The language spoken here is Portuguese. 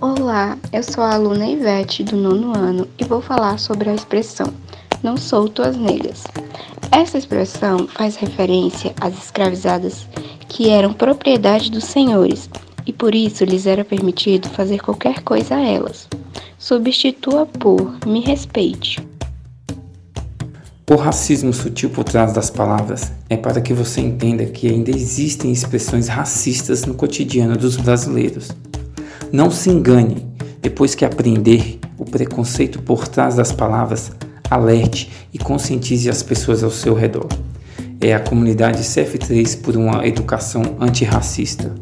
Olá, eu sou a aluna Ivete do nono ano e vou falar sobre a expressão não sou tuas negras. Essa expressão faz referência às escravizadas que eram propriedade dos senhores e por isso lhes era permitido fazer qualquer coisa a elas. Substitua por me respeite. O racismo sutil por trás das palavras é para que você entenda que ainda existem expressões racistas no cotidiano dos brasileiros. Não se engane, depois que aprender o preconceito por trás das palavras, alerte e conscientize as pessoas ao seu redor. É a comunidade CF3 por uma educação antirracista.